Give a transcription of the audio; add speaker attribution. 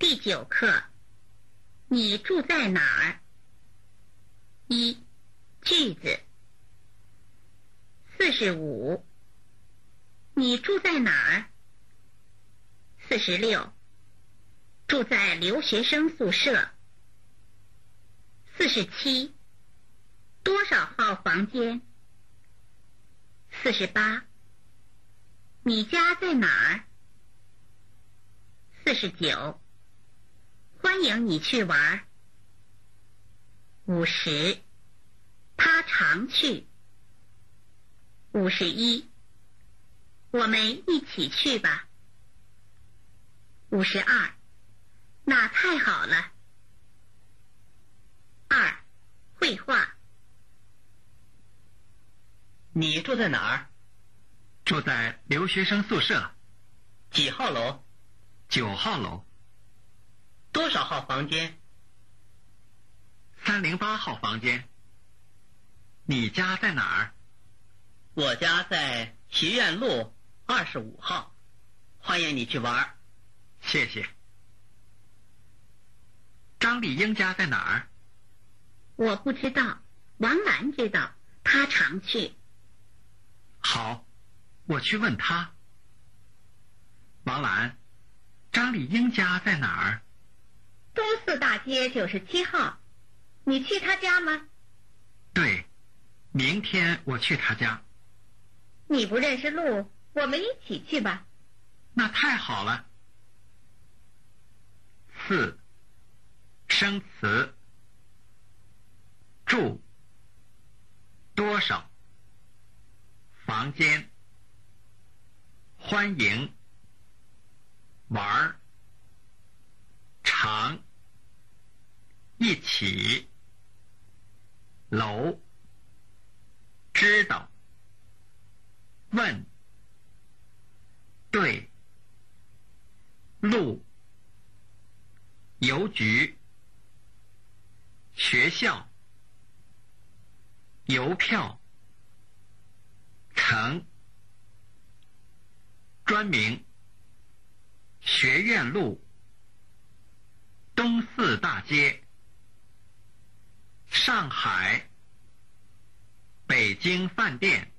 Speaker 1: 第九课，你住在哪儿？一句子。四十五，你住在哪儿？四十六，住在留学生宿舍。四十七，多少号房间？四十八，你家在哪儿？四十九，欢迎你去玩。五十，他常去。五十一，我们一起去吧。五十二，那太好了。二，绘画。
Speaker 2: 你住在哪儿？
Speaker 3: 住在留学生宿舍，
Speaker 2: 几号楼？
Speaker 3: 九号楼，
Speaker 2: 多少号房间？
Speaker 3: 三零八号房间。你家在哪儿？
Speaker 2: 我家在学院路二十五号，欢迎你去玩。
Speaker 3: 谢谢。张丽英家在哪儿？
Speaker 1: 我不知道，王兰知道，她常去。
Speaker 3: 好，我去问她。王兰，张丽英家在哪儿？
Speaker 1: 东四大街九十七号，你去他家吗？
Speaker 3: 对，明天我去他家。
Speaker 1: 你不认识路，我们一起去吧。
Speaker 3: 那太好了。四，生词。住。多少？房间。欢迎。玩儿。长。一起。楼。知道。问。对。路。邮局。学校。邮票。曾。专名。学院路。东四大街。上海。北京饭店。